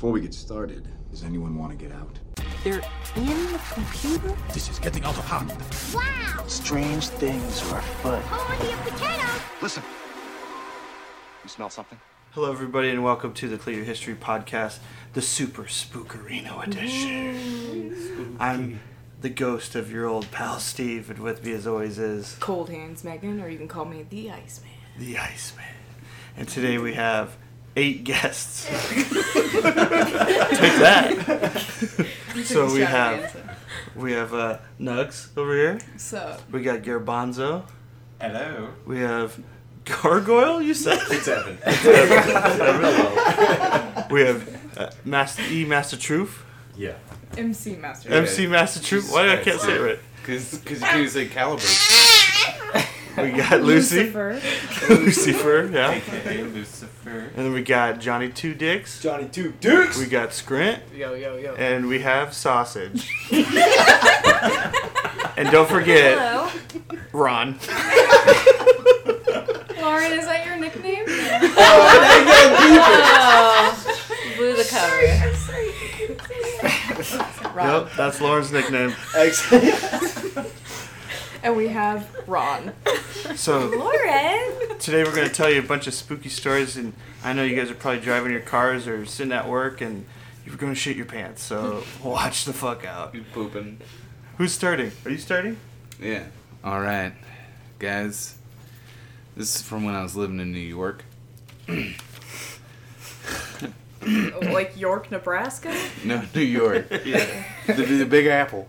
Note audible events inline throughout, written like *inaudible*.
Before we get started, does anyone want to get out? They're in the computer? This is getting out of hand. Wow! Strange things are afoot. Holy potato! Listen. You smell something? Hello, everybody, and welcome to the Clear History Podcast, the Super Spookerino edition. I'm the ghost of your old pal Steve, and with me, as always, is Cold Hands Megan, or you can call me the Iceman. the Iceman. And today we have eight guests. *laughs* Take that. so we have we have uh, Nugs over here. So, We got Garbanzo. Hello. We have Gargoyle. You said. It's Evan. *laughs* we have uh, Master E Master Truth. yeah. MC Master. MC Master Truth. Why do I can't say it right? Because you can't say caliber. We *laughs* got Lucy, Lucifer. *laughs* Lucifer, yeah, AKA Lucifer. and then we got Johnny Two Dicks. Johnny Two Dukes. We got Scrint, Yo, yo, yo. and we have Sausage. *laughs* and don't forget Ron. Lauren, is that your nickname? Oh, Blew the cover. Yep, that's Lauren's nickname. And we have Ron. So Lauren! today we're gonna tell you a bunch of spooky stories, and I know you guys are probably driving your cars or sitting at work, and you're gonna shit your pants. So *laughs* watch the fuck out. You pooping. Who's starting? Are you starting? Yeah. All right, guys. This is from when I was living in New York. *coughs* like York, Nebraska? No, New York. *laughs* yeah. The, the Big Apple.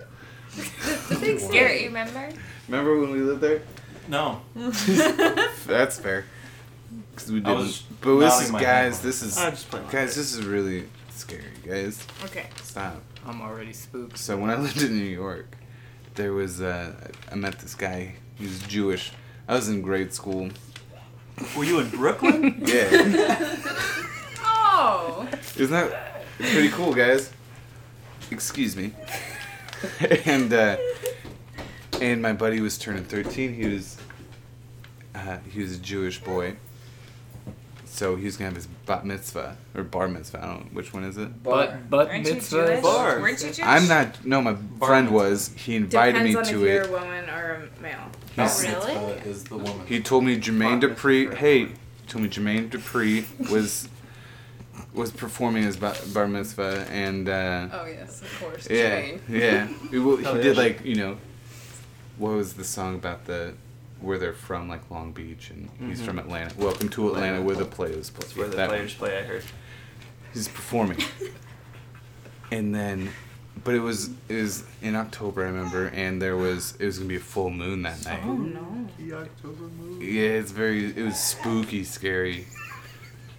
The big scary, remember? Remember when we lived there? No. *laughs* That's fair. Cause we didn't. But this is my head. guys. This is I just played. guys. This is really scary, guys. Okay. Stop. I'm already spooked. So when I *laughs* lived in New York, there was uh, I met this guy. He was Jewish. I was in grade school. Were you in Brooklyn? *laughs* Yeah. Oh! Isn't that pretty cool, guys? Excuse me. and uh, and my buddy was turning thirteen. He was uh, he was a Jewish boy, so he was gonna have his bat mitzvah or bar mitzvah. I don't know which one is it. But but Aren't you mitzvah. Jewish? Bar. Weren't you Jewish? I'm not. No, my friend mitzvah. was. He invited Depends me on if to you're it. a woman or a male. He's- really? Is the woman. He told me Jermaine Bar Dupree. mitzvah. Hey, he told me Jermaine Dupree was was performing his ba- bar mitzvah, and uh, Oh, yes, of course. yeah, Jermaine. yeah. He, well, he Oh, yeah. did like you know, what was the song about the where they're from, like Long Beach, and he's Mhm. from Atlanta. Welcome to Atlanta, Atlanta. where the players play. That's where the That one. play. I heard. He's performing, *laughs* and then. But it was it was in October, I remember, and there was it was gonna be a full moon that night. Oh, no. The October movie. Yeah, it's very. It was spooky, scary,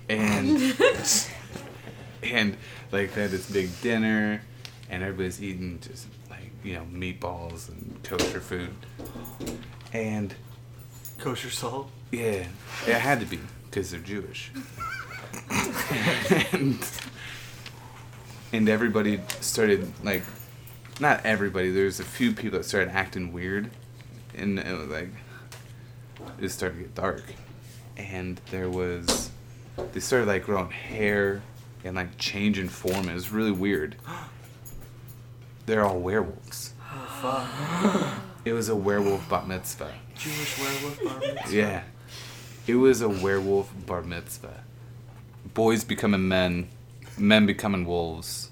and *laughs* and like they had this big dinner, and everybody's eating just like you know meatballs and kosher food, and Kosher salt. yeah, it had to be because they're Jewish, *laughs* and and everybody started like, not everybody. There's a few people that started acting weird, and it was like it started to get dark, and there was they started like growing hair and like changing form. It was really weird. *gasps* *gasps* *gasps* They're all werewolves. Oh *gasps* fuck. It was a werewolf bat mitzvah. Jewish werewolf bar mitzvah. Yeah, it was a werewolf bar mitzvah. Boys becoming men, men becoming wolves.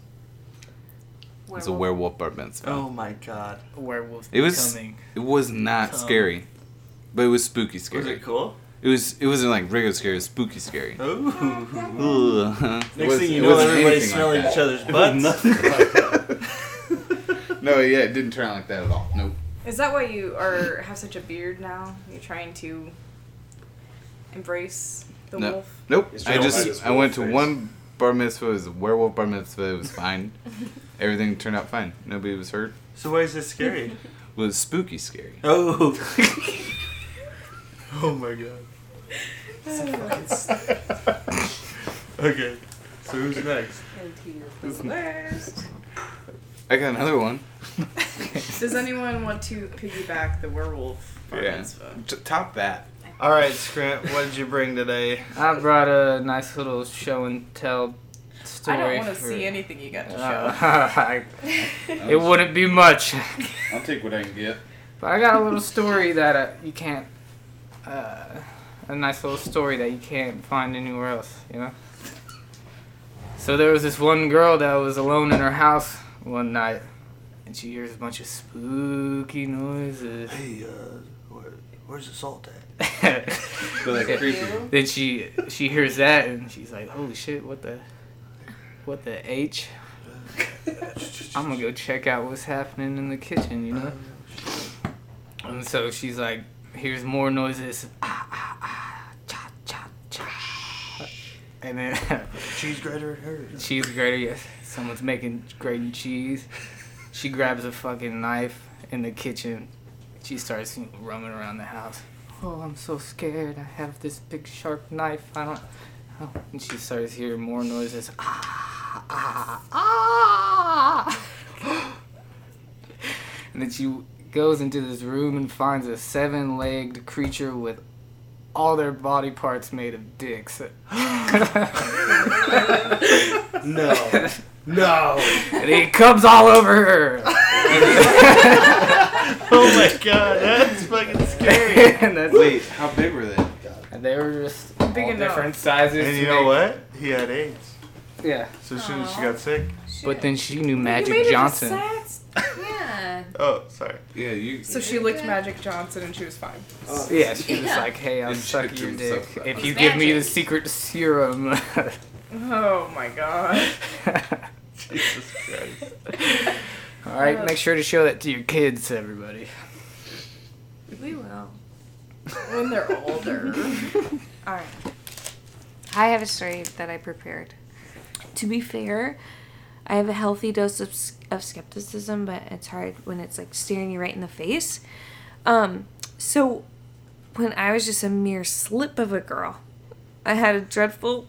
It was a werewolf bar mitzvah. Oh my god. Werewolf It was. becoming. It was not Come. scary, but it was spooky scary. Was it cool? It was. It wasn't like regular scary. It was spooky scary. Ooh. *laughs* Next was- thing you know, wasn't everybody's anything smelling *laughs* like each that. other's butts. No, yeah, it didn't turn out like that at all. Nope. Is that why you are have such a beard now? You're trying to embrace the No. wolf? Nope. I just I went to face. one bar mitzvah. It was a werewolf bar mitzvah. It was fine. *laughs* Everything turned out fine. Nobody was hurt. so why is this scary? *laughs* It was spooky scary. Oh. *laughs* oh my god. Okay. So who's next? who's next? I got another one. *laughs* Does anyone want to piggyback the werewolf bar Yeah. mitzvah? T- top that. All right, Scrant. What did you bring today? I brought a nice little show and tell story. I don't want to for- see anything you got to show. Uh, *laughs* I- it wouldn't be much. I'll take what I can get. But I got a little story that uh, you can't. Uh, a nice little story that you can't find anywhere else, you know? So there was this one girl that was alone in her house one night, and she hears a bunch of spooky noises. Hey, uh, where, where's the salt at? *laughs* Like then she she hears that and she's like, "Holy shit! What the what the h?" I'm gonna go check out what's happening in the kitchen, you know. And so she's like, hears more noises. Ah, ah, ah, cha, cha, cha. And then Cheese grater at *laughs* cheese grater, yes. Someone's making grating cheese. She grabs a fucking knife in the kitchen. She starts roaming around the house. Oh, I'm so scared. I have this big sharp knife. I don't. Oh. And she starts hearing more noises. Ah, ah, ah. *gasps* and then she goes into this room and finds a seven-legged creature with all their body parts made of dicks. *gasps* No. *laughs* No. and he comes all over her. *laughs* *laughs* Oh my god, that's fucking scary. *laughs* and that's Wait, how big were they? And they were just Big all enough. different sizes. And you know make- what? He had AIDS. Yeah. So as soon as she got sick. But then she knew You made Magic it to Johnson. sex? Yeah. Oh, sorry. Yeah, you. So she licked Magic Johnson and she was fine. Oh, Yeah, she was Yeah. like, "Hey, I'll And suck checked your himself dick out. if you It's give me the magic. secret serum." Oh my god. *laughs* Jesus Christ. *laughs* All right, make sure to show that to your kids, everybody. We will. *laughs* When they're older. Alright. I have a story that I prepared. To be fair, I have a healthy dose of, of skepticism, but it's hard when it's like staring you right in the face. Um, so when I was just a mere slip of a girl, I had a dreadful,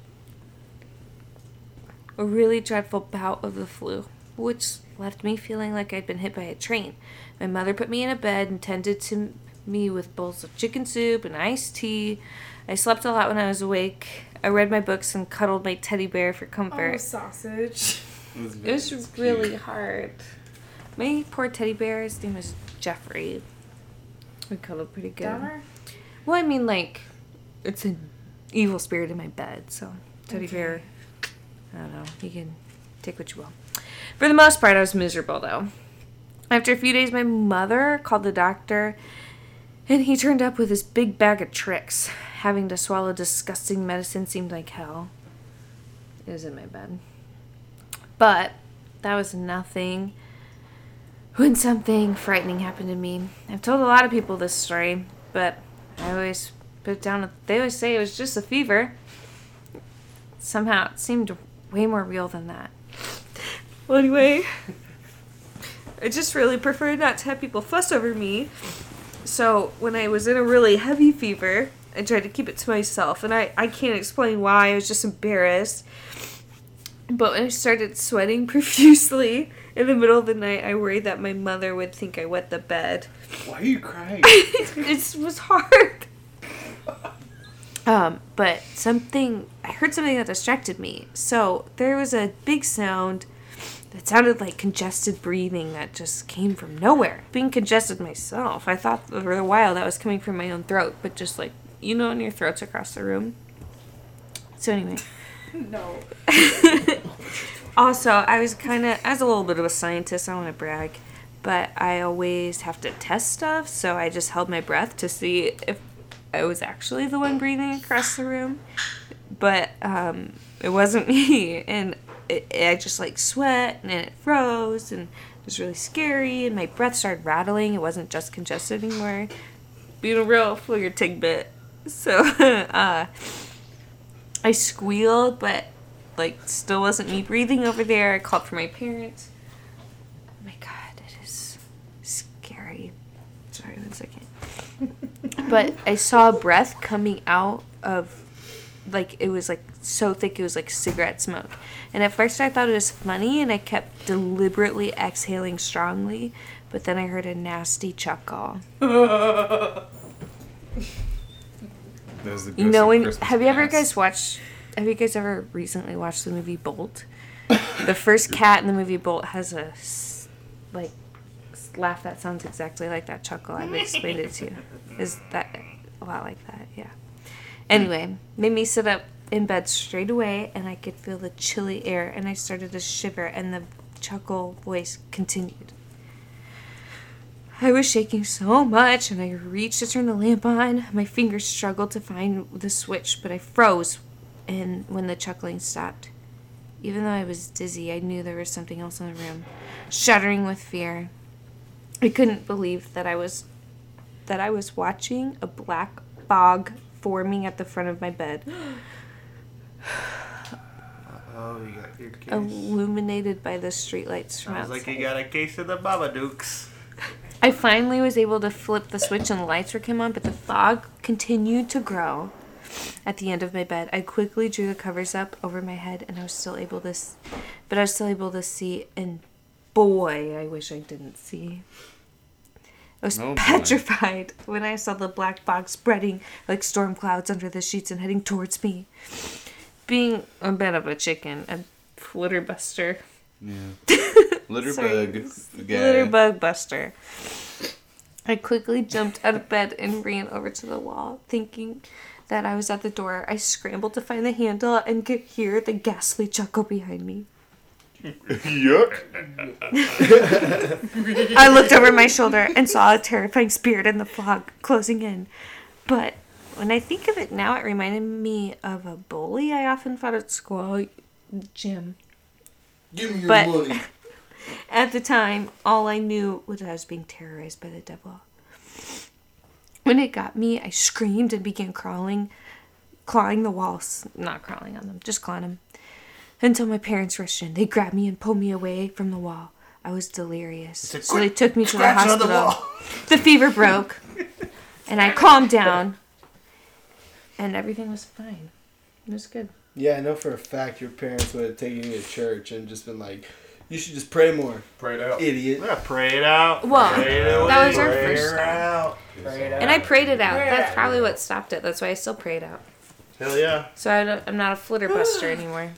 a really dreadful bout of the flu, which left me feeling like I'd been hit by a train. My mother put me in a bed and tended to me with bowls of chicken soup and iced tea. I slept a lot when I was awake. I read my books and cuddled my teddy bear for comfort. Oh, comfort. sausage. *laughs* It was really hard. My poor teddy bear, his name was Jeffrey. We cuddled pretty good. Dahmer? Well, I mean, like, it's an evil spirit in my bed, so teddy bear. I don't know. You can take what you will. For the most part, I was miserable though. After a few days, my mother called the doctor, and he turned up with his big bag of tricks. Having to swallow disgusting medicine seemed like hell. It was in my bed. But that was nothing when something frightening happened to me. I've told a lot of people this story, but I always put it down. They always say it was just a fever. Somehow it seemed way more real than that. Well, anyway, I just really prefer not to have people fuss over me. So when I was in a really heavy fever, I tried to keep it to myself, and I, I can't explain why. I was just embarrassed. But when I started sweating *laughs* profusely in the middle of the night, I worried that my mother would think I wet the bed. Why are you crying? *laughs* it was hard. Um, but something I heard something that distracted me. So there was a big sound that sounded like congested breathing that just came from nowhere. Being congested myself, I thought for a while that was coming from my own throat, but just like you know, when your throat's across the room. So anyway. No. *laughs* Also, I was kind of, as a little bit of a scientist, I want to brag, but I always have to test stuff, so I just held my breath to see if I was actually the one breathing across the room. But um, it wasn't *laughs* me, and it, I just like sweat, and it froze, and it was really scary, and my breath started rattling. It wasn't just congested anymore. Being a real figure tigbit. So, *laughs* uh, I squealed, but like still wasn't me breathing over there. I called for my parents. Oh my god, it is scary. Sorry, one second. *laughs* but I saw a breath coming out of like it was like so thick it was like cigarette smoke. And at first I thought it was funny and I kept deliberately exhaling strongly, but then I heard a nasty chuckle. *laughs* You know when Christmas have you ever past. guys watched have you guys ever recently watched the movie Bolt? the first *laughs* cat in the movie Bolt has a like laugh that sounds exactly like that chuckle. I've explained it to you. Is that a lot like that? Yeah. Anyway, made me sit up in bed straight away, and I could feel the chilly air, and I started to shiver, and the chuckle voice continued. I was shaking so much, and I reached to turn the lamp on. My fingers struggled to find the switch, but I froze, and when the chuckling stopped. Even though I was dizzy, I knew there was something else in the room. Shuddering with fear, I couldn't believe that I was that I was watching a black fog forming at the front of my bed, *gasps* Oh, you got your case. illuminated by the streetlights from Sounds like you got a case of the Babadooks. I finally was able to flip the switch and the lights were came on, but the fog continued to grow. At the end of my bed, I quickly drew the covers up over my head, and I was still able to, s- but I was still able to see. And boy, I wish I didn't see. I was Oh, boy. petrified when I saw the black box spreading like storm clouds under the sheets and heading towards me. Being a bit of a chicken, a flitterbuster, Yeah. *laughs* Litter Sorry, bug. guy. Litter bug buster. I quickly jumped out of bed and ran over to the wall, thinking that I was at the door. I scrambled to find the handle and could hear the ghastly chuckle behind me. Yuck. I looked over my shoulder and saw a terrifying spirit in the fog closing in. But when I think of it now, it reminded me of a bully I often fought at school, Jim. Give me your But- money. *laughs* At the time, all I knew was I was being terrorized by the devil. When it got me, I screamed and began crawling, clawing the walls. Not crawling on them, just clawing them. Until my parents rushed in. They grabbed me and pulled me away from the wall. I was delirious. So they took me to the scratching on the hospital. The fever broke. And I calmed down. And everything was fine. It was good. Yeah, I know for a fact your parents would have taken you to church and just been like, "You should just pray more, Pray it out. idiot." Yeah, pray it out. Well, Pray it that was our Pray first her step. out. And I prayed it out. That's probably what stopped it. That's why I still prayed out. Hell yeah. So I don't, I'm not a flitterbuster *sighs* anymore.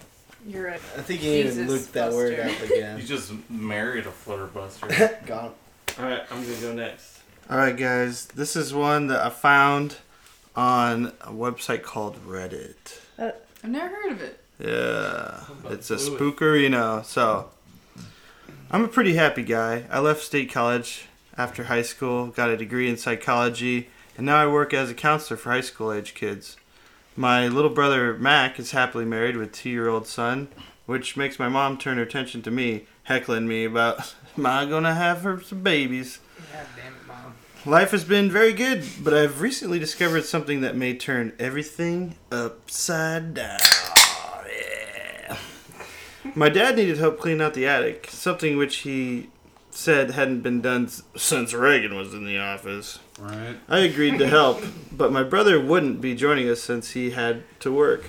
You're a I think you need to Jesus look that word buster. up again. You just married a flutterbuster. *laughs* Gone. Alright, I'm gonna go next. Alright, guys. This is one that I found on a website called Reddit. Uh, I've never heard of it. Yeah, it's a Fluid. spookerino. So, I'm a pretty happy guy. I left state college after high school, got a degree in psychology, and now I work as a counselor for high school age kids. My little brother Mac is happily married with two year old son, which makes my mom turn her attention to me, heckling me about, *laughs* Am I gonna have her some babies? God damn it, mom. Life has been very good, but I've recently discovered something that may turn everything upside down. *laughs* My dad needed help cleaning out the attic, something which he said hadn't been done since Reagan was in the office. right? I agreed to help, but my brother wouldn't be joining us since he had to work.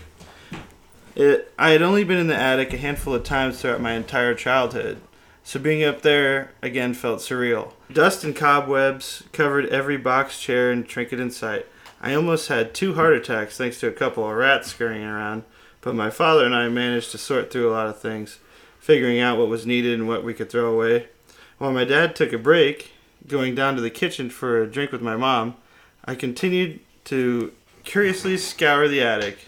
It, I had only been in the attic a handful of times throughout my entire childhood, so being up there again felt surreal. Dust and cobwebs covered every box, chair, and trinket in sight. I almost had two heart attacks thanks to a couple of rats scurrying around, but my father and I managed to sort through a lot of things, figuring out what was needed and what we could throw away. While my dad took a break, going down to the kitchen for a drink with my mom, I continued to curiously scour the attic.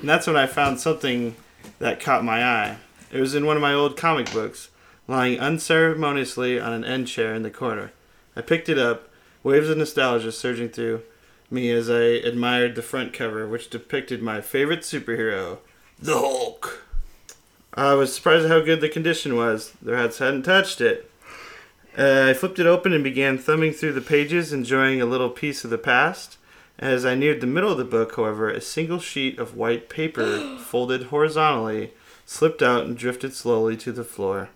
And that's when I found something that caught my eye. It was in one of my old comic books, lying unceremoniously on an end chair in the corner. I picked it up, waves of nostalgia surging through me as I admired the front cover, which depicted my favorite superhero, the Hulk. I was surprised at how good the condition was. The rats hadn't touched it. Uh, I flipped it open and began thumbing through the pages, enjoying a little piece of the past. As I neared the middle of the book, however, a single sheet of white paper, *gasps* folded horizontally, slipped out and drifted slowly to the floor.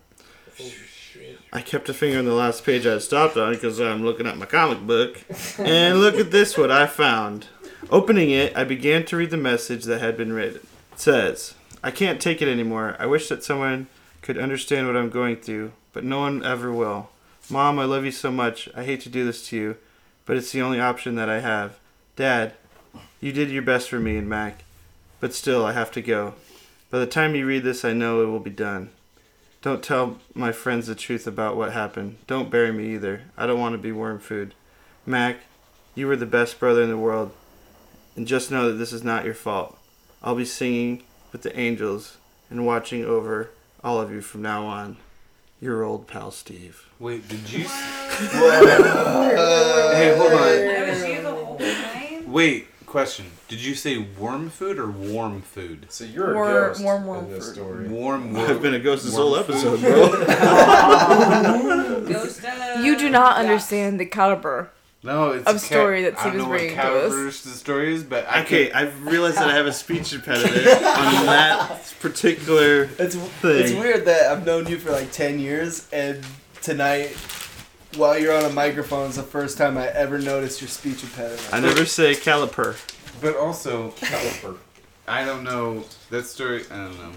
I kept a finger on the last page I had stopped on because I'm looking at my comic book. *laughs* And look at this, what I found. Opening it, I began to read the message that had been written. It says, I can't take it anymore. I wish that someone could understand what I'm going through, but no one ever will. Mom, I love you so much. I hate to do this to you, but it's the only option that I have. Dad, you did your best for me and Mac, but still, I have to go. By the time you read this, I know it will be done. Don't tell my friends the truth about what happened. Don't bury me either. I don't want to be worm food. Mac, you were the best brother in the world. And just know that this is not your fault. I'll be singing with the angels and watching over all of you from now on. Your old pal Steve. Wait, did you? s- hey, hold on. That was you the whole time? Wait, question. Did you say worm food or warm food? So you're a War- ghost warm, warm in this food. story. Warm. I've been a ghost this whole episode, bro. *laughs* Ghost of- You do not Yeah. understand the caliber. No, it's Of a ca- story that I Steve don't is know what bringing to us. the story is, but I Okay, could- I've realized that I have a speech impediment *laughs* on that particular It's thing. it's weird that I've known you for like ten years, and tonight, while you're on a microphone, is the first time I ever noticed your speech impediment. I never say caliper. But also, caliper. I don't know that story. I don't know.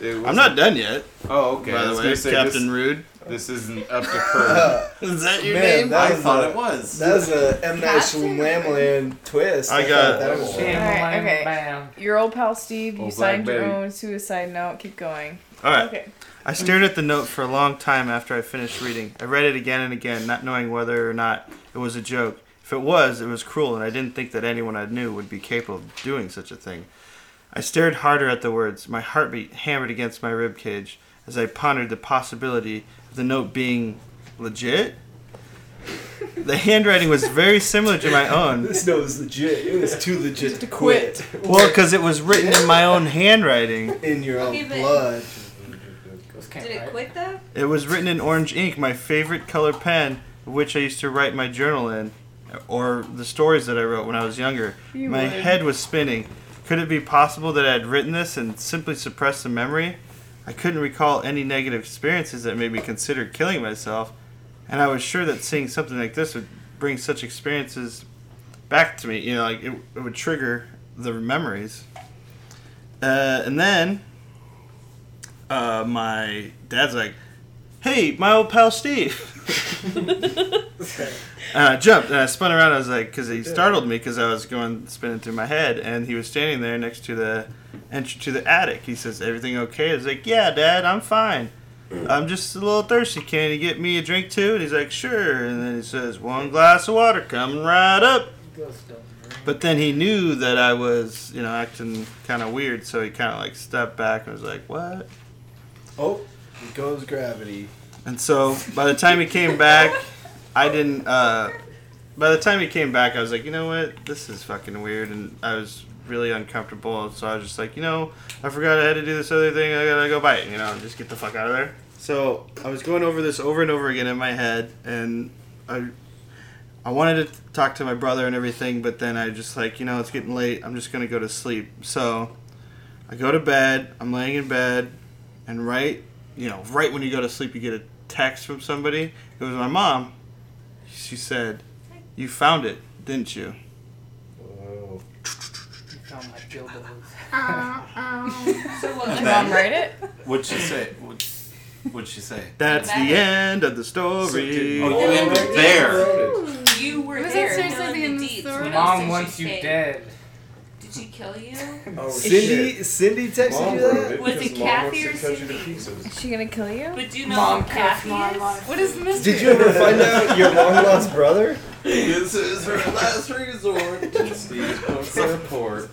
It I'm wasn't- not done yet. Oh, okay. By the way, say Captain this, Rude. this isn't up to per. *laughs* Is that your Man, name? that I was thought a- it was. That was a M Night Shyamalan twist. I thought got- that was Bam, Alright, bam, okay. bam. Your old pal Steve, you Oh, signed your Blackberry. own suicide note. Keep going. All right. Okay. I stared at the note for a long time after I finished reading. I read it again and again, not knowing whether or not it was a joke. If it was, it was cruel, and I didn't think that anyone I knew would be capable of doing such a thing. I stared harder at the words, my heartbeat hammered against my rib cage as I pondered the possibility of the note being legit. The handwriting was very similar to my own. *laughs* This note was legit. It was too legit to quit. Well, because it was written in my own handwriting. *laughs* In your own Okay, but- blood. Did it quit though? It was written in orange ink, my favorite color pen, which I used to write my journal in, or the stories that I wrote when I was younger. You my would. head was spinning. Could it be possible that I had written this and simply suppressed the memory? I couldn't recall any negative experiences that made me consider killing myself, and I was sure that seeing something like this would bring such experiences back to me. You know, like it, it would trigger the memories. Uh, and then uh, my dad's like, "Hey, my old pal Steve." Uh, and I jumped and uh, I spun around. I was like, because he startled me because I was going spinning through my head, and he was standing there next to the entry to the attic. He says, "Everything okay?" I was like, "Yeah, Dad, I'm fine. I'm just a little thirsty. Can you get me a drink too?" And he's like, "Sure." And then he says, "One glass of water coming right up." But then he knew that I was, you know, acting kind of weird, so he kind of like stepped back and was like, "What?" Oh, goes gravity. And so by the time he came back, I didn't. Uh, by the time he came back, I was like, you know what, this is fucking weird, and I was really uncomfortable. So I was just like, you know, I forgot I had to do this other thing. I gotta go bite, you know, just get the fuck out of there. So I was going over this over and over again in my head, and I. I wanted to talk to my brother and everything, but then I just like, you know, it's getting late. I'm just gonna go to sleep. So I go to bed. I'm laying in bed, and right, you know, right when you go to sleep, you get a text from somebody. It was my mom. She said, "You found it, didn't you?" Oh. Found my dildos. So what? Did mom write it? What'd she say? What, what'd she say? That's the end of the story. Oh, you ended there. You were Was that there. seriously filling the end of the story? What else Mom did wants you say? dead. Did she kill you? *laughs* Oh, Cindy, shit. Cindy texted Mom you that? it Was because it Kathy or to cut you to Cindy? Is she gonna kill you? But do you know Mom who Kathy cursed is? life. What is the mystery? Did you ever find out your long lost brother? This is her last resort. Steve's *laughs* post the report.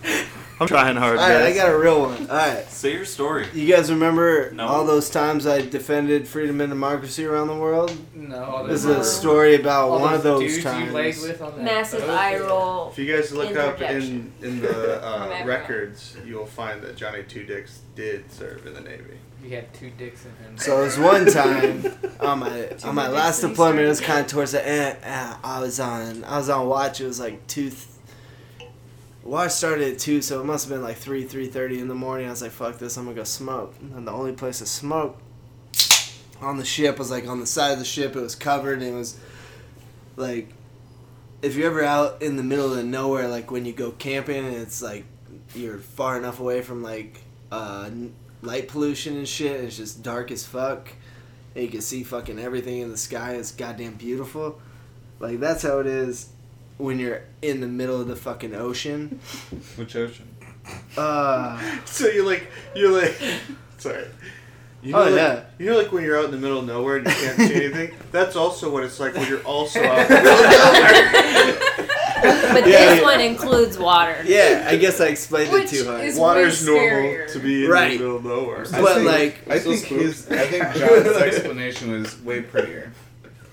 I'm trying hard, Alright, I got a real one. Alright. Say your story. You guys remember No. all those times I defended freedom and democracy around the world? No, all This is a story about all one of those dudes times. You with on that Massive boat. eye roll. If you guys look up in in the *laughs* uh, records, you'll find that Johnny Two Dicks did serve in the Navy. You had two dicks in him. So it was one time *laughs* on my on my last deployment. It was kind of towards the end. I was on I was on watch. It was like two. Th- watch started at two, so it must have been like three three thirty in the morning. I was like, "Fuck this! I'm gonna go smoke." And the only place to smoke on the ship was like on the side of the ship. It was covered and it was like if you're ever out in the middle of nowhere, like when you go camping and it's like you're far enough away from like uh, light pollution and shit, and it's just dark as fuck, and you can see fucking everything in the sky. It's goddamn beautiful. Like that's how it is when you're in the middle of the fucking ocean. Which ocean? Uh, *laughs* So you're like, you're like, sorry. You know, Oh, like, yeah. You know, like when you're out in the middle of nowhere and you can't see *laughs* anything. That's also what it's like when you're also out in the middle of *laughs* nowhere. But Yeah, this yeah. one includes water. yeah, I guess I explained Which it too hard. is Water's normal to be in Right. the middle of nowhere. But like, I think his, I think John's explanation was way prettier.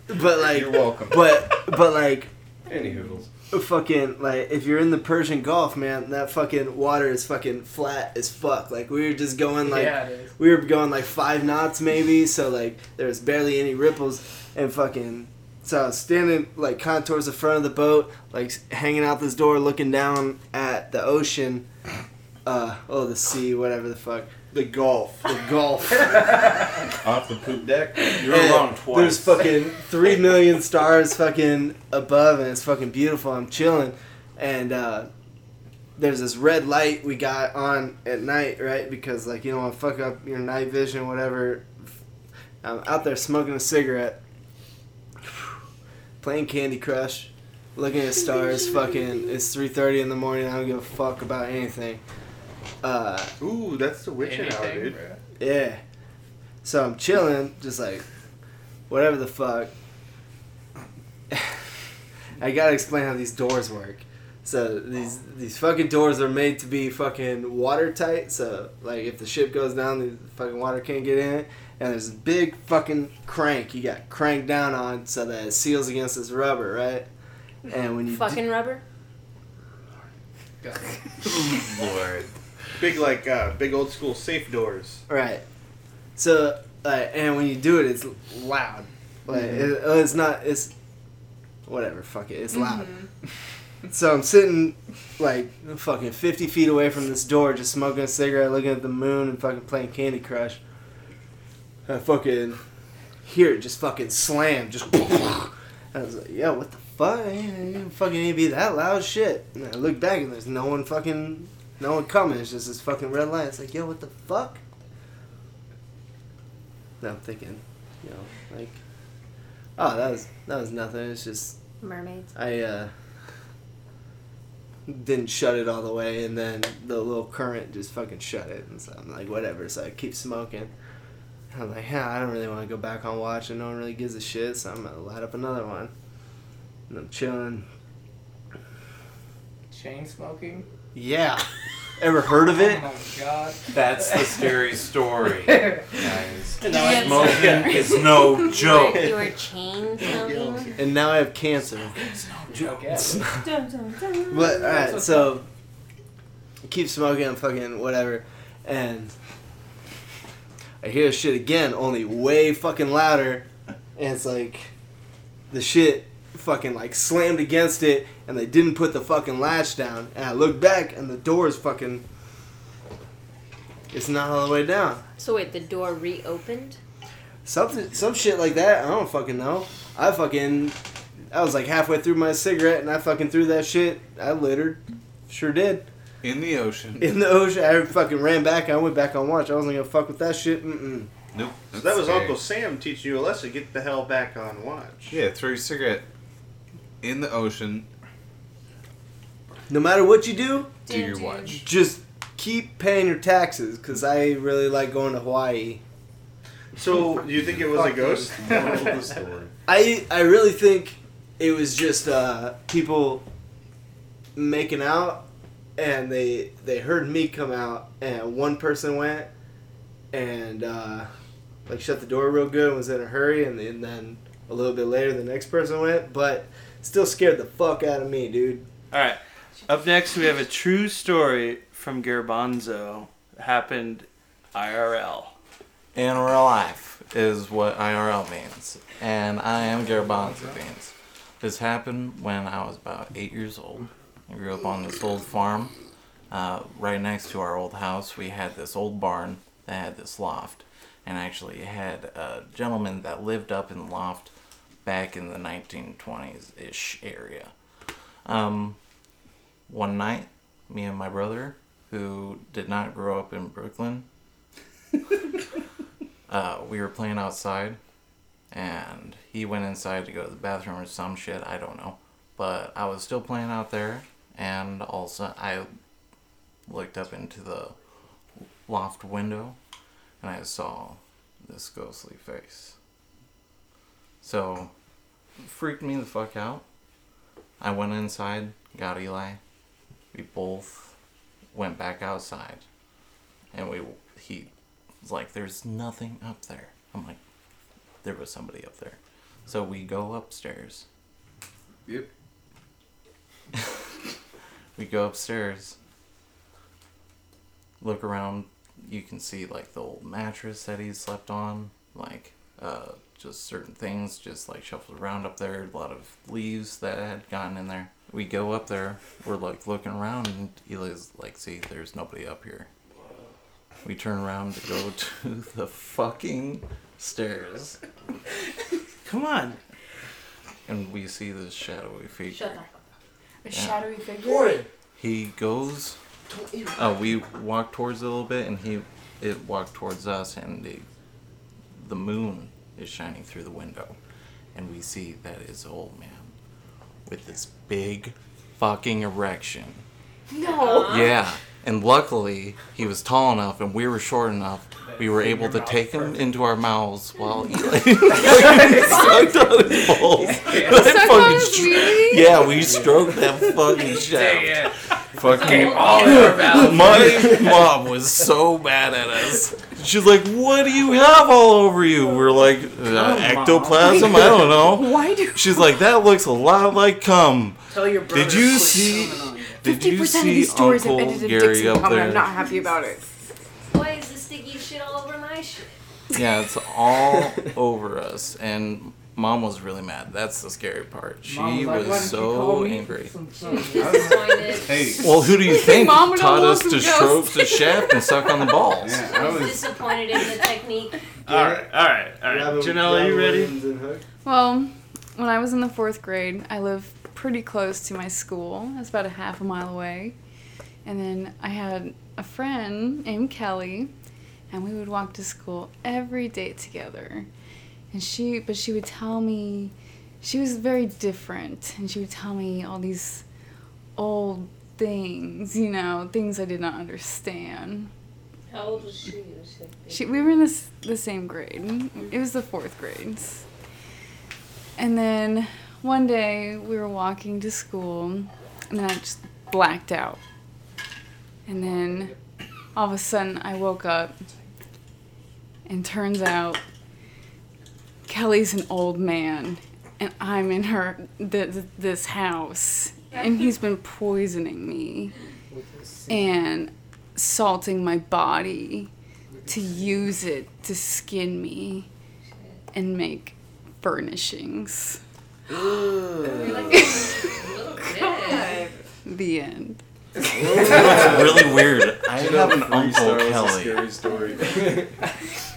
but like, You're welcome. but but like, Any hoodles. fucking like, if you're in the Persian Gulf, man, that fucking water is fucking flat as fuck. Like we were just going like. yeah, we were going like five knots maybe, so like there was barely any ripples, and fucking. So I was standing like kind of towards the front of the boat, like hanging out this door, looking down at the ocean, uh, oh the sea, whatever the fuck, the Gulf. the Gulf. *laughs* Off the poop deck. You're And wrong twice. There's fucking three million stars fucking above, and it's fucking beautiful. I'm chilling, and uh, there's this red light we got on at night, right? Because like you don't want to fuck up your night vision, whatever. I'm out there smoking a cigarette, *sighs* playing Candy Crush, looking at stars. *laughs* fucking, it's 3:30 in the morning. I don't give a fuck about anything. Uh, Ooh, that's the witching hour, dude. bro. yeah. So I'm chilling, just like whatever the fuck. *sighs* I gotta explain how these doors work. So these these fucking doors are made to be fucking watertight. So like if the ship goes down, the fucking water can't get in it. And there's a big fucking crank you got cranked down on so that it seals against this rubber, right? And when you do- Fucking rubber. *laughs* Lord. Big like uh, big old school safe doors. Right. So, uh, and when you do it, it's loud. Like it, uh, it's not. It's whatever. Fuck it. It's loud. *laughs* so I'm sitting like fucking 50 feet away from this door, just smoking a cigarette, looking at the moon, and fucking playing Candy Crush. I fucking hear it just fucking slam, just. *laughs* I was like, yo, what the fuck? It ain't fucking ain't be that loud shit. And I look back and there's no one fucking, no one coming. It's just this fucking red light. It's like, yo, what the fuck? Now I'm thinking, you know, like, oh, that was that was nothing. It's just Mermaids. I uh didn't shut it all the way, and then the little current just fucking shut it, and so I'm like, whatever. So I keep smoking. I'm like, yeah, I don't really want to go back on watch, and no one really gives a shit, so I'm gonna light up another one. And I'm chilling. Chain smoking. Yeah. Ever heard of it? Oh my god. That's the scary story, *laughs* guys. Yeah. Smoking is no *laughs* joke. You were chain smoking. And now I have cancer. It's no joke. It's Okay. But alright, so I keep smoking, I'm fucking whatever, and I hear shit again, only way fucking louder, and it's like the shit fucking like slammed against it, and they didn't put the fucking latch down, and I look back, and the door is fucking. It's not all the way down. So wait, the door reopened. Something, some shit like that. I don't fucking know. I fucking, I was like halfway through my cigarette, and I fucking threw that shit. I littered, sure did. In the ocean. *laughs* In the ocean, I fucking ran back. I went back on watch. I wasn't gonna fuck with that shit. Mm-mm. Nope. So that was scary. Uncle Sam teaching you a lesson. Get the hell back on watch. Yeah, throw your cigarette in the ocean. No matter what you do, Do your watch. just keep paying your taxes. Cause I really like going to Hawaii. So do you think it was a ghost? Moral of the *laughs* story. I I really think it was just uh, people making out, and they they heard me come out, and one person went and uh, like shut the door real good and was in a hurry, and then, then a little bit later the next person went, but still scared the fuck out of me, dude. All right. Up next, we have a true story from Garbanzo. Happened IRL. in real life is what IRL means. And I am Garbanzo Beans. This happened when I was about eight years old. I grew up on this old farm. Uh, right next to our old house, we had this old barn that had this loft. And actually had a gentleman that lived up in the loft back in the 1920s ish area. Um, one night, me and my brother, who did not grow up in Brooklyn, *laughs* uh, we were playing outside, and he went inside to go to the bathroom or some shit. I don't know, but I was still playing out there, and also I looked up into the loft window and I saw this ghostly face. So, freaked me the fuck out. I went inside, got Eli. We both went back outside, and we he was like, "There's nothing up there." I'm like, "There was somebody up there." So we go upstairs. Yep. *laughs* we go upstairs. Look around. You can see like the old mattress that he slept on, like uh, just certain things just like shuffled around up there. A lot of leaves that had gotten in there. We go up there. We're like looking around, and Eli's like, "See, there's nobody up here." We turn around to go *laughs* to the fucking stairs. Come on. And we see this shadowy figure. Shut the fuck A Yeah. shadowy figure. He goes. Oh, we walk towards it a little bit, and he it walked towards us, and the the moon is shining through the window, and we see that is old man with this big fucking erection. No. Uh-huh. Yeah, and luckily he was tall enough, and we were short enough. We were able to take him into our mouths while Eli *laughs* *laughs* sucked on his balls. *laughs* That fucking on his str- yeah, we stroked that fucking shaft. Fucking Came all in our mouth. My mom was so mad at us. She's like, "What do you have all over you?" We're like, uh, "Ectoplasm." I don't know. *laughs* Why do? She's like, "That looks a lot like cum." Tell your brother Did you to see? coming you. Did Fifty you percent of see these stories have Uncle ended in Gary Dixon up cum, and there? I'm not happy about it. Why is the sticky shit all over my shit? Yeah, it's all over us, and mom was really mad. That's the scary part. She Mom was like, was so angry. some *laughs* She sun?" was disappointed. Hey, Well, who do you think Mom taught us to loved stroke the *laughs* shaft and suck on the balls? yeah, I was was. disappointed in the technique. *laughs* All right, all right, all right. Janelle, are you ready? Well, when I was in the fourth grade, I lived pretty close to my school. I was about a half a mile away. And then I had a friend named Kelly, and we would walk to school every day together. And she, but she would tell me, she was very different, and she would tell me all these old things, you know, things I did not understand. How old was she? Was she like She, we were in this, the same grade. It was the fourth grades. And then one day we were walking to school, and then I just blacked out. And then all of a sudden I woke up, and turns out Kelly's an old man, and I'm in her th- th- this house, and he's been poisoning me and salting my body to use it to skin me and make furnishings. *gasps* The end. It's really weird. I have an uncle Freestyle is a Kelly. *laughs*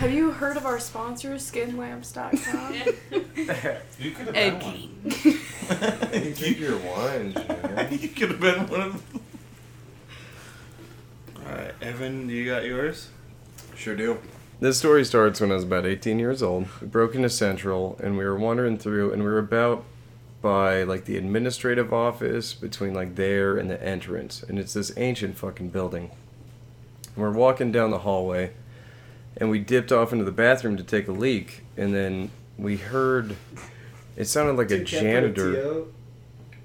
Scary story. Have you heard of our sponsor, skinlamps.com? *laughs* you could have Ed been one. King. You drink your wine, Janelle. you could have been one of them. All right, Evan, you got yours? Sure do. This story starts when I was about 18 years old. We broke into Central and we were wandering through and we were about by like the administrative office between like there and the entrance. And it's this ancient fucking building. And we're walking down the hallway and we dipped off into the bathroom to take a leak and then we heard it sounded like a Dude, Capo janitor.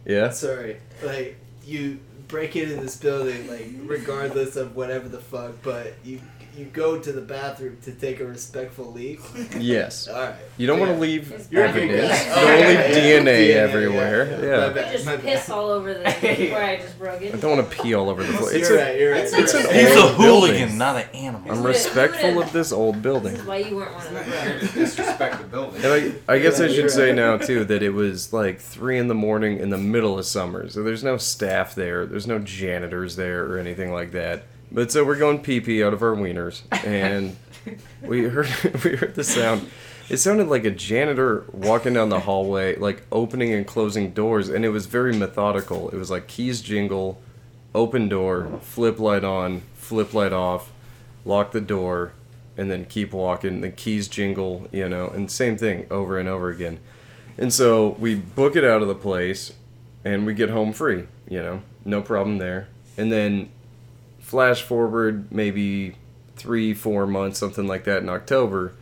Yeah. Sorry, like you break into this building, like regardless of whatever the fuck, but you you go to the bathroom to take a respectful leak. Yes. *laughs* All right. You don't want to leave You're evidence. good. You Oh, don't yeah, leave *laughs* yeah, DNA, yeah, everywhere. yeah, Yeah. yeah. My I bad, just my piss all over the *laughs* where I just broke in. I don't want to pee all over the place. It's You're a, right. You're right. It's it's like an He's a old building. hooligan, not an animal. I'm respectful of this old building. This is why you weren't one of them. Disrespect the building. And I, I guess I should say now too that it was like three in the morning in the middle of summer, so there's no staff there, there's no janitors there or anything like that. But so we're going pee pee out of our wieners, and *laughs* we heard *laughs* we heard the sound. It sounded like a janitor walking down the hallway, like opening and closing doors, and it was very methodical. It was like keys jingle, open door, flip light on, flip light off, lock the door, and then keep walking. The keys jingle, you know, and same thing over and over again. And so we book it out of the place, and we get home free, you know, no problem there. And then flash forward maybe three, four months, something like that in October,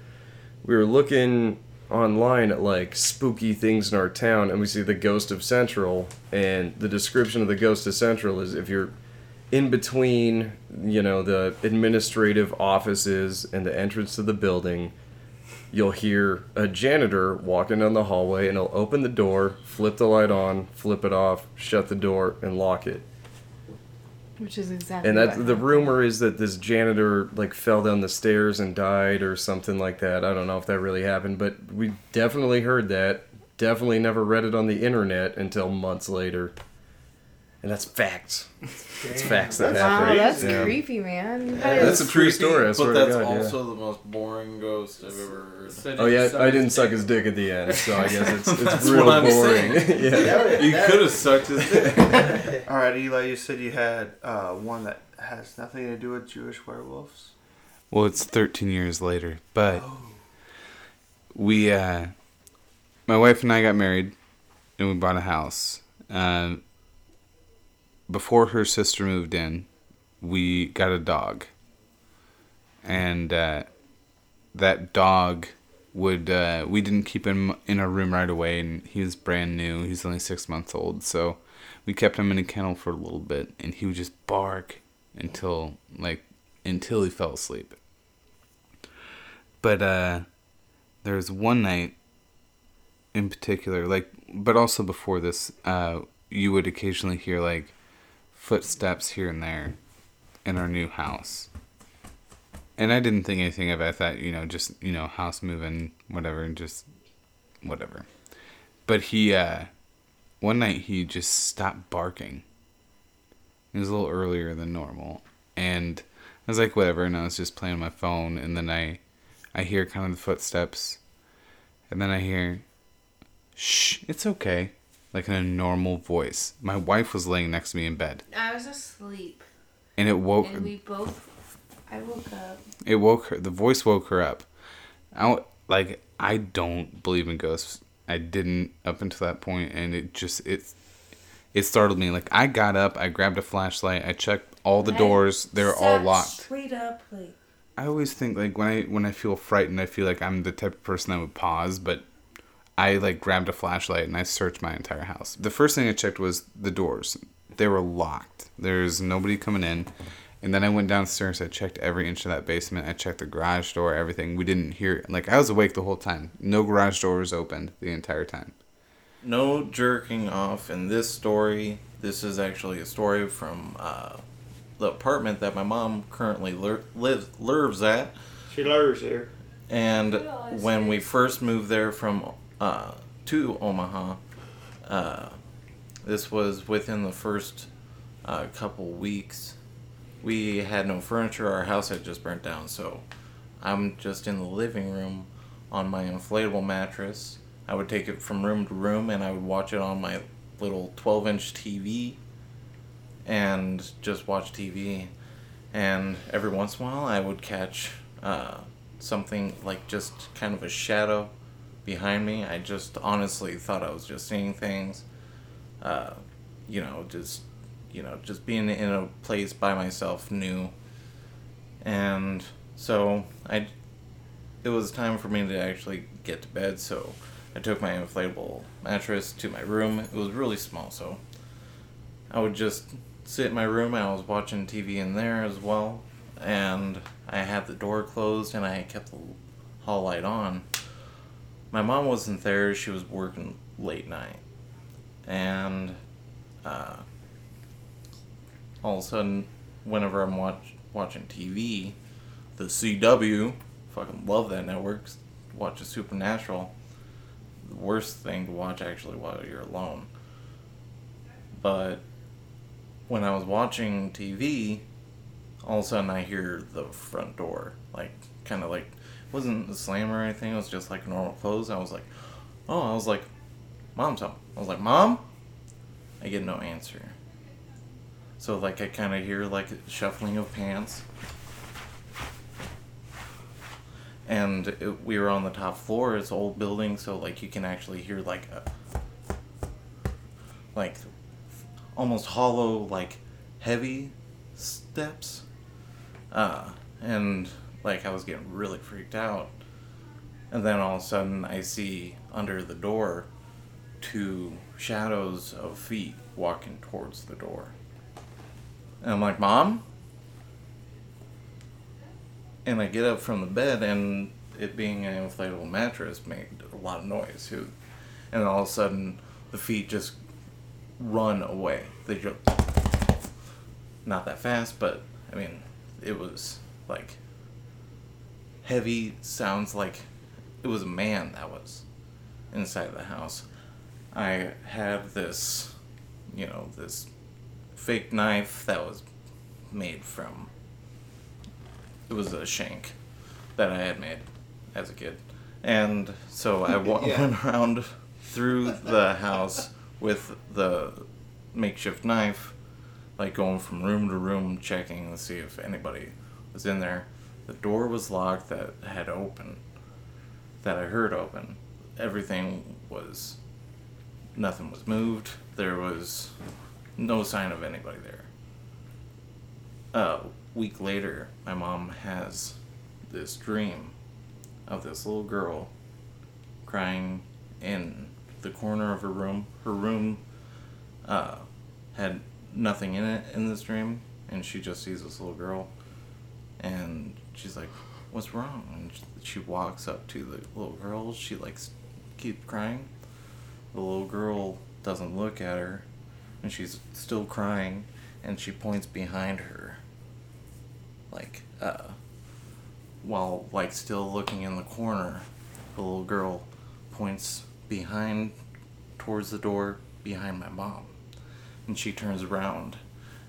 we were looking online at like spooky things in our town and we see the ghost of central and the description of the ghost of central is if you're in between you know the administrative offices and the entrance to the building you'll hear a janitor walking down the hallway and he'll open the door flip the light on flip it off shut the door and lock it Which is exactly. and that the rumor is that this janitor like fell down the stairs and died or something like that. I don't know if that really happened, but we definitely heard that. Definitely never read it on the internet until months later. And that's facts. It's facts that Wow, happened. that's Yeah. creepy, man. That's a true story. I But swear to that's God, yeah. also the most boring ghost I've ever heard. Oh yeah, I didn't suck his dick at the end, so I guess it's it's *laughs* That's real what I'm boring. saying. *laughs* yeah. You could have sucked his dick. *laughs* All right, Eli, you said you had uh, one that has nothing to do with Jewish werewolves. Well, it's 13 years later, but we, uh, my wife and I got married, and we bought a house. Um, before her sister moved in, we got a dog, and uh, that dog would uh, we didn't keep him in our room right away, and he was brand new. He's only six months old, so we kept him in a kennel for a little bit, and he would just bark until like until he fell asleep. But uh, there was one night in particular, like, but also before this, uh, you would occasionally hear like footsteps here and there in our new house. And I didn't think anything of it. I thought, you know, just, you know, house moving, whatever, and just whatever. But he, uh, one night he just stopped barking. It was a little earlier than normal. And I was like, whatever. And I was just playing on my phone. And then I, I hear kind of the footsteps. And then I hear, shh, it's okay. Like in a normal voice. My wife was laying next to me in bed. I was asleep. And it woke And we both. I woke up. it woke her the voice woke her up i like i don't believe in ghosts i didn't up until that point and it just it it startled me like i got up i grabbed a flashlight i checked all the I doors they're all locked Straight up, like. i always think like when i when i feel frightened i feel like i'm the type of person that would pause but i like grabbed a flashlight and i searched my entire house the first thing i checked was the doors they were locked there's nobody coming in and then I went downstairs. I checked every inch of that basement. I checked the garage door, everything. We didn't hear like I was awake the whole time. No garage door was opened the entire time. No jerking off in this story. This is actually a story from uh, the apartment that my mom currently lir- lives lives at. She lives there. And when we first moved there from uh, to Omaha, uh, this was within the first uh, couple weeks. We had no furniture. Our house had just burnt down, so I'm just in the living room on my inflatable mattress. I would take it from room to room, and I would watch it on my little 12-inch TV, and just watch TV. And every once in a while, I would catch uh, something like just kind of a shadow behind me. I just honestly thought I was just seeing things. Uh, you know, just you know, just being in a place by myself new. And so I it was time for me to actually get to bed, so I took my inflatable mattress to my room. It was really small, so I would just sit in my room I was watching TV in there as well. And I had the door closed and I kept the hall light on. My mom wasn't there, she was working late night. And uh, all of a sudden, whenever I'm watch, watching TV, the CW, fucking love that network, watch a Supernatural. The worst thing to watch actually while you're alone. But when I was watching TV, all of a sudden I hear the front door, like kind of like wasn't a slam or anything. It was just like normal close. I was like, oh, I was like, mom's home. I was like, mom. I get no answer. So like I kind of hear like shuffling of pants. And it, we were on the top floor. It's old building, so like you can actually hear like a like almost hollow like heavy steps. Uh, and like I was getting really freaked out. And then all of a sudden I see under the door two shadows of feet walking towards the door. And I'm like, Mom? And I get up from the bed, and it being an inflatable mattress made a lot of noise. too. And all of a sudden, the feet just run away. They just. Not that fast, but I mean, it was like heavy sounds like it was a man that was inside the house. I had this, you know, this fake knife that was made from. It was a shank that I had made as a kid. And so I wa- *laughs* Yeah. went around through the house with the makeshift knife, like going from room to room, checking to see if anybody was in there. The door was locked that had open, that I heard open. Everything was, nothing was moved. There was no sign of anybody there. A week later, my mom has this dream of this little girl crying in the corner of her room. Her room uh, had nothing in it in this dream, and she just sees this little girl, and she's like, "What's wrong?" And she walks up to the little girl. She like keep crying. The little girl doesn't look at her, and she's still crying, and she points behind her, like uh, while like still looking in the corner. The little girl points behind towards the door behind my mom. And she turns around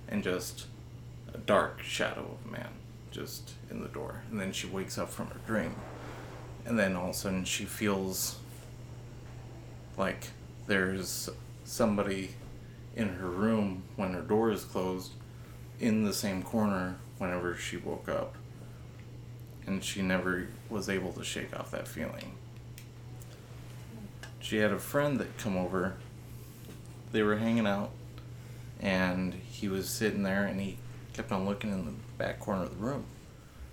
and just a dark shadow of a man just in the door. And then she wakes up from her dream. And then all of a sudden she feels like there's somebody in her room when her door is closed in the same corner whenever she woke up. And she never was able to shake off that feeling. She had a friend that come over. They were hanging out and he was sitting there and he kept on looking in the back corner of the room.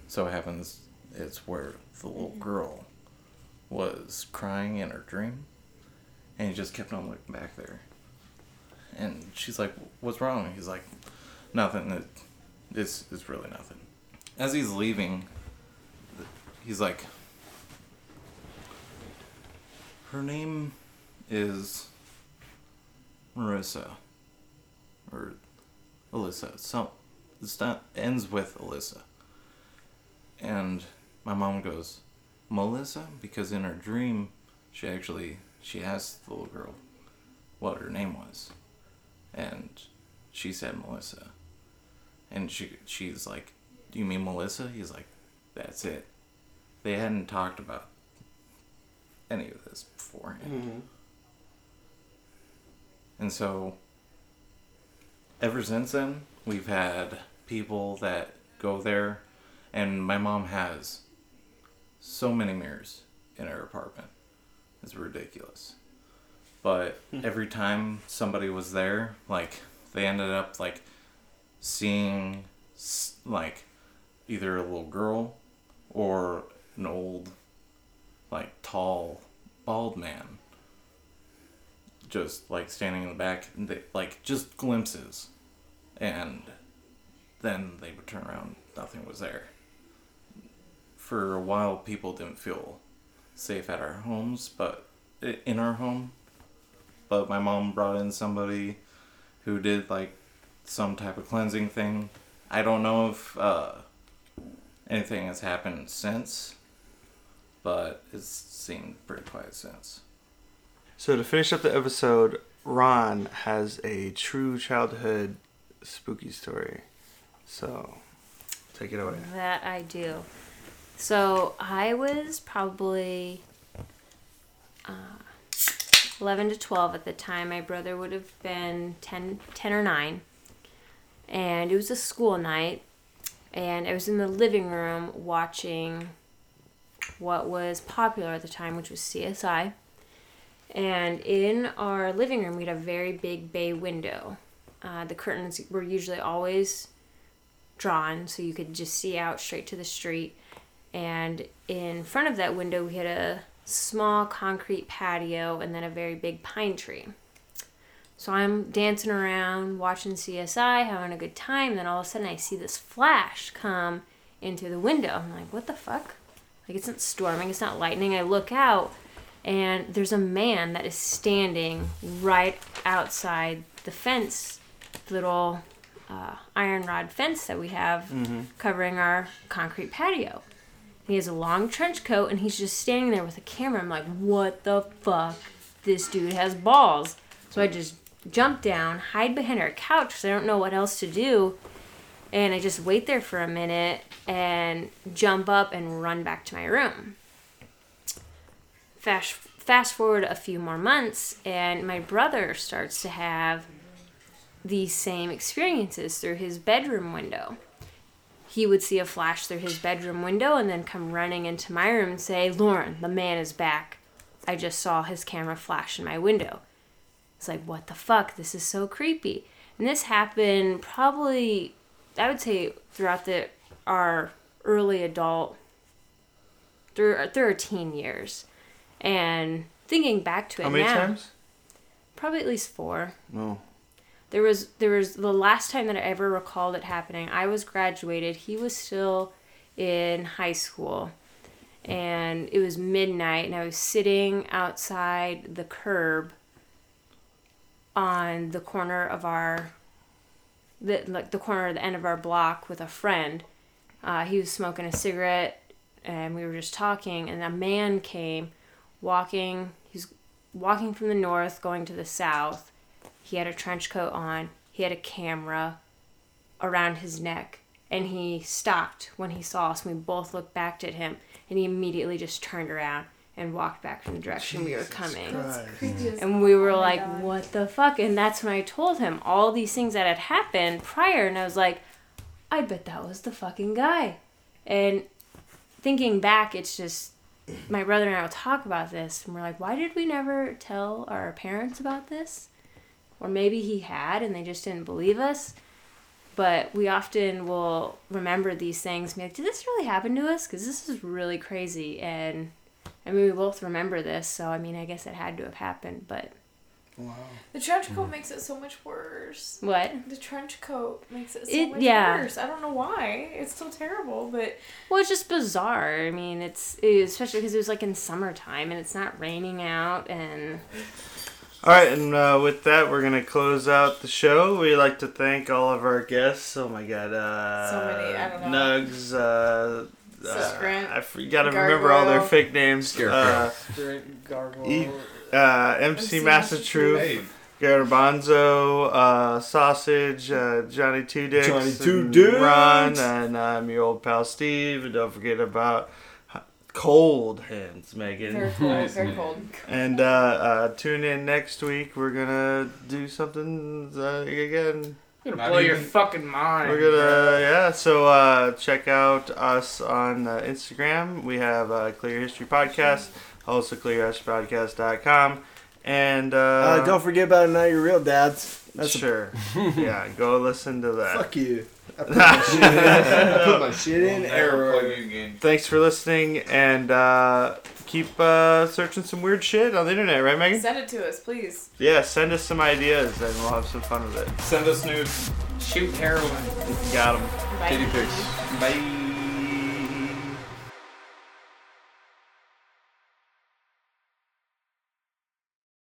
So it happens it's where the little mm-hmm. girl was crying in her dream and he just kept on looking back there. And she's like, What's wrong? He's like, Nothing. It, it's, it's really nothing. As he's leaving, he's like, Her name is Marissa. Or Alyssa. Some, it's not, ends with Alyssa. And my mom goes, Melissa? Because in her dream, she actually, she asked the little girl what her name was. And she said Melissa. And she she's like, Do you mean Melissa? He's like, That's it. They hadn't talked about any of this beforehand. Mm-hmm. And so, ever since then, we've had people that go there, and my mom has so many mirrors in her apartment. It's ridiculous. But hmm. every time somebody was there, like, they ended up, like, seeing, like, either a little girl or an old, like, tall, bald man just like standing in the back, and they, like just glimpses, and then they would turn around, nothing was there. For a while, people didn't feel safe at our homes, but in our home. But my mom brought in somebody who did like some type of cleansing thing. I don't know if uh, anything has happened since, but it's seemed pretty quiet since. So to finish up the episode, Ron has a true childhood spooky story. So take it away. That I do. So I was probably uh, 11 to 12 at the time. My brother would have been 10, 10 or 9. And it was a school night. And I was in the living room watching what was popular at the time, which was CSI. And in our living room, we had a very big bay window. Uh, the curtains were usually always drawn so you could just see out straight to the street. And in front of that window, we had a small concrete patio and then a very big pine tree. So I'm dancing around, watching CSI, having a good time. Then all of a sudden, I see this flash come into the window. I'm like, what the fuck? Like, it's not storming, it's not lightning. I look out, and there's a man that is standing right outside the fence, little uh, iron rod fence that we have Mhm. covering our concrete patio. He has a long trench coat and he's just standing there with a camera. I'm like, what the fuck? This dude has balls. So I just jump down, hide behind our couch because I don't know what else to do. And I just wait there for a minute and jump up and run back to my room. Fast, fast forward a few more months, and my brother starts to have these same experiences through his bedroom window he would see a flash through his bedroom window and then come running into my room and say, Lauren, the man is back. I just saw his camera flash in my window. It's like, what the fuck? This is so creepy. And this happened probably, I would say, throughout the our early adult, through, through our teen years. And thinking back to it How many now, times? probably at least four. No. There was there was the last time that I ever recalled it happening. I was graduated. He was still in high school. And it was midnight and I was sitting outside the curb on the corner of our the like the corner of the end of our block with a friend. Uh, he was smoking a cigarette and we were just talking and a man came walking he's walking from the north going to the south he had a trench coat on, he had a camera around his neck, and he stopped when he saw us. And we both looked back at him, and he immediately just turned around and walked back from the direction we were coming. That's mm. creepy as And we were oh like, God. what the fuck? And that's when I told him all these things that had happened prior, and I was like, I bet that was the fucking guy. And thinking back, it's just my brother and I will talk about this, and we're like, why did we never tell our parents about this? Or maybe he had, and they just didn't believe us. But we often will remember these things and be like, did this really happen to us? Because this is really crazy. And I mean, we both remember this, so I mean, I guess it had to have happened, but. Wow. The trench coat makes it so much worse. What? The trench coat makes it so It- much yeah. worse. I don't know why. It's still terrible, but Well, it's just bizarre. I mean, it's it- especially because it was like in summertime and it's not raining out, and All right, and uh, with that, we're gonna close out the show. We'd like to thank all of our guests. Oh my god, uh, So many, I don't know. Nugs. Uh, uh, Sprint, I f- gotta remember all their fake names. Scarecrow. Uh, E- uh, MC, MC Master Hey, Truth, Garbanzo, uh, Sausage, uh, Johnny Two Dicks, Johnny Two and Dicks. Ron, and I'm your old pal Steve. And don't forget about H- Cold Hands, Megan. very cold. Nice, very cold. And uh, uh, tune in next week. We're gonna do something uh, again. You're gonna blow your fucking mind. We're gonna yeah. So uh, check out us on uh, Instagram. We have uh, Clear History Podcast, also clearhistorypodcast.com. and uh, Uh, don't forget about Now You're Real Dads. That's a- sure. *laughs* yeah, go listen to that. Fuck you. I put my shit in, I *laughs* put my shit in Never error. plug you again. Thanks for listening, and uh, keep uh, searching some weird shit on the internet, right, Megan? Send it to us, please. Yeah, send us some ideas, and we'll have some fun with it. Send us nudes. Shoot heroin. Got 'em. Bye. Titty pics. Bye.